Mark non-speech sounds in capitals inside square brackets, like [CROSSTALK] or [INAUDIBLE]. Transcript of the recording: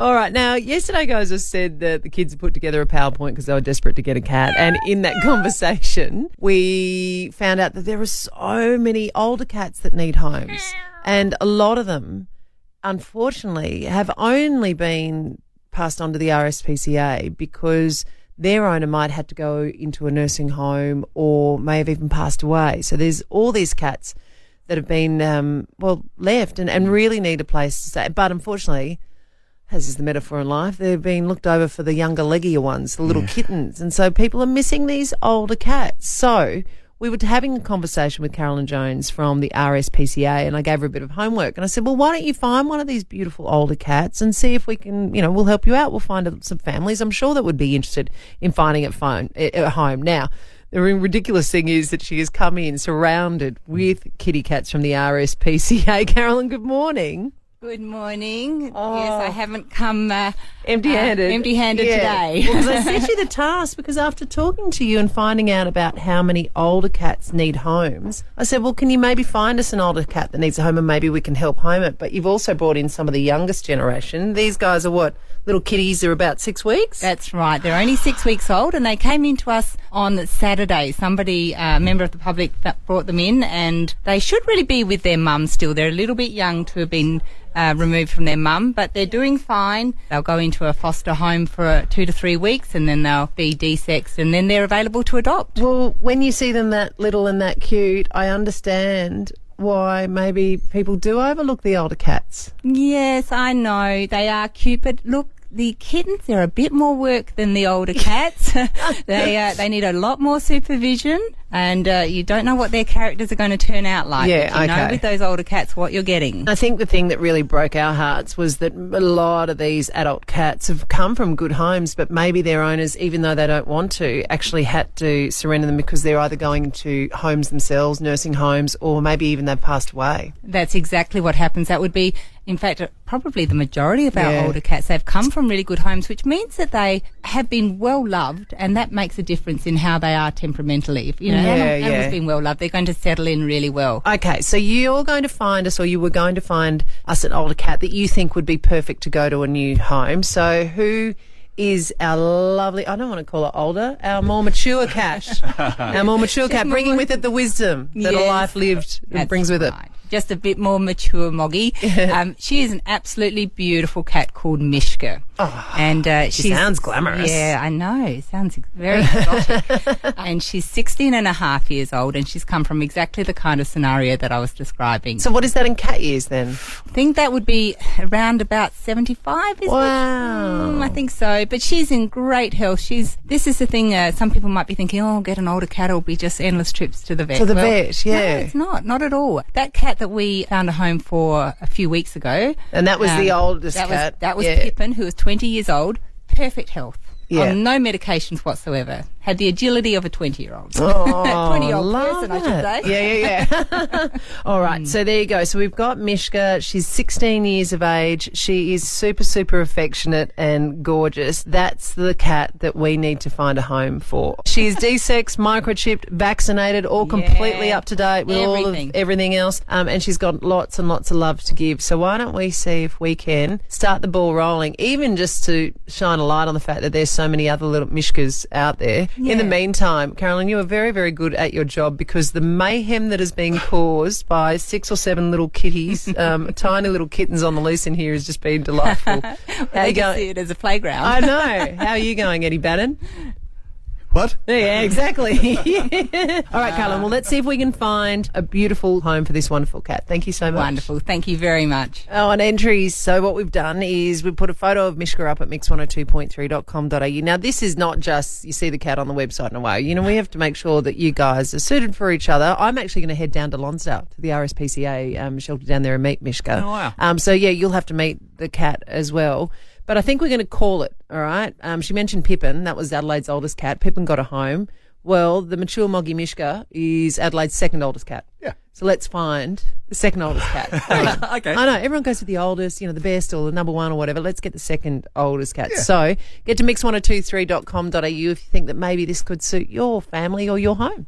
All right. Now, yesterday, guys, I said that the kids had put together a PowerPoint because they were desperate to get a cat. And in that [LAUGHS] conversation, we found out that there are so many older cats that need homes. And a lot of them, unfortunately, have only been passed on to the RSPCA because their owner might have to go into a nursing home or may have even passed away. So there's all these cats that have been, um, well, left and, and really need a place to stay. But unfortunately, as is the metaphor in life, they're being looked over for the younger, leggier ones, the little mm. kittens. And so people are missing these older cats. So we were having a conversation with Carolyn Jones from the RSPCA and I gave her a bit of homework and I said, well, why don't you find one of these beautiful older cats and see if we can, you know, we'll help you out. We'll find some families I'm sure that would be interested in finding a phone eh, at home. Now, the ridiculous thing is that she has come in surrounded with kitty cats from the RSPCA. [LAUGHS] Carolyn, good morning. Good morning. Oh. Yes, I haven't come uh, Empty-handed. uh, empty-handed today. Well, I [LAUGHS] set you the task because after talking to you and finding out about how many older cats need homes, I said, well, can you maybe find us an older cat that needs a home and maybe we can help home it? But you've also brought in some of the youngest generation. These guys are what? Little kitties are about six weeks? That's right. They're only six weeks old, and they came in to us on Saturday. Somebody, uh, a member of the public, that brought them in, and they should really be with their mum still. They're a little bit young to have been uh, removed from their mum, but they're doing fine. They'll go into a foster home for uh, two to three weeks, and then they'll be desexed, and then they're available to adopt. Well, when you see them that little and that cute, I understand why maybe people do overlook the older cats. Yes, I know they are cute, but look. The kittens, they're a bit more work than the older cats. [LAUGHS] they uh, they need a lot more supervision, and uh, you don't know what their characters are going to turn out like. Yeah, you know okay. with those older cats what you're getting. I think the thing that really broke our hearts was that a lot of these adult cats have come from good homes, but maybe their owners, even though they don't want to, actually had to surrender them because they're either going to homes themselves, nursing homes, or maybe even they've passed away. That's exactly what happens. That would be, in fact, probably the majority of our Yeah. older cats. They've come from really good homes, which means that they have been well loved, and that makes a difference in how they are temperamentally. If you know, Yeah, animal- yeah. animals being well loved, they're going to settle in really well. Okay, so you're going to find us, or you were going to find us an older cat that you think would be perfect to go to a new home. So who is our lovely, I don't want to call her older, our more mature cat. [LAUGHS] our more mature cat, bringing with it the wisdom that a life lived That's brings with it. Just a bit more mature, Moggy. [LAUGHS] um, she is an absolutely beautiful cat called Mishka. and uh, she sounds glamorous. Yeah, I know. Sounds very exotic. [LAUGHS] and she's 16 and a half years old, and she's come from exactly the kind of scenario that I was describing. So what is that in cat years then? I think that would be around about 75, isn't it? Wow. Mm, I think so, but she's in great health. She's. This is the thing. Uh, some people might be thinking, "Oh, get an older cat. It'll be just endless trips to the vet." To the Well, vet, yeah. No, it's not. Not at all. That cat that we found a home for a few weeks ago, And that was the um, oldest that cat, Was, that was yeah. Pippin, who was 20 years old, perfect health. Yeah. On no medications whatsoever. Had the agility of a 20 year old. Oh, [LAUGHS] 20 year old person, I should it. say. Yeah, yeah, yeah. [LAUGHS] All right, so there you go. So we've got Mishka. She's 16 years of age. She is super, super affectionate and gorgeous. That's the cat that we need to find a home for. She is desexed, [LAUGHS] microchipped, vaccinated, all completely up to date with all Everything. of everything else. Um, and she's got lots and lots of love to give. So why don't we see if we can start the ball rolling, even just to shine a light on the fact that there's so many other little Mishkas out there. In the meantime, Carolyn, you are very, very good at your job because the mayhem that has been caused by six or seven little kitties, [LAUGHS] um, tiny little kittens on the loose in here has just been delightful. [LAUGHS] How They you can see going? it as a playground. I know. [LAUGHS] How are you going, Eddie Bannon? What? Yeah, exactly. [LAUGHS] [LAUGHS] All right, Carolyn. Well, let's see if we can find a beautiful home for this wonderful cat. Thank you so much. Wonderful. Thank you very much. Oh, and entries. So what we've done is we put a photo of Mishka up at mix102.3.com.au. Now, this is not just you see the cat on the website and away. You know, we have to make sure that you guys are suited for each other. I'm actually going to head down to Lonsdale to the RSPCA um, shelter down there and meet Mishka. Oh, wow. Um, so yeah, you'll have to meet the cat as well. But I think we're going to call it. All right. Um, she mentioned Pippin. That was Adelaide's oldest cat. Pippin got a home. Well, the mature Moggy Mishka is Adelaide's second oldest cat. Yeah. So let's find the second oldest cat. [LAUGHS] Okay. I know everyone goes with the oldest, you know, the best or the number one or whatever. Let's get the second oldest cat. Yeah. So get to mix1023.com.au if you think that maybe this could suit your family or your home.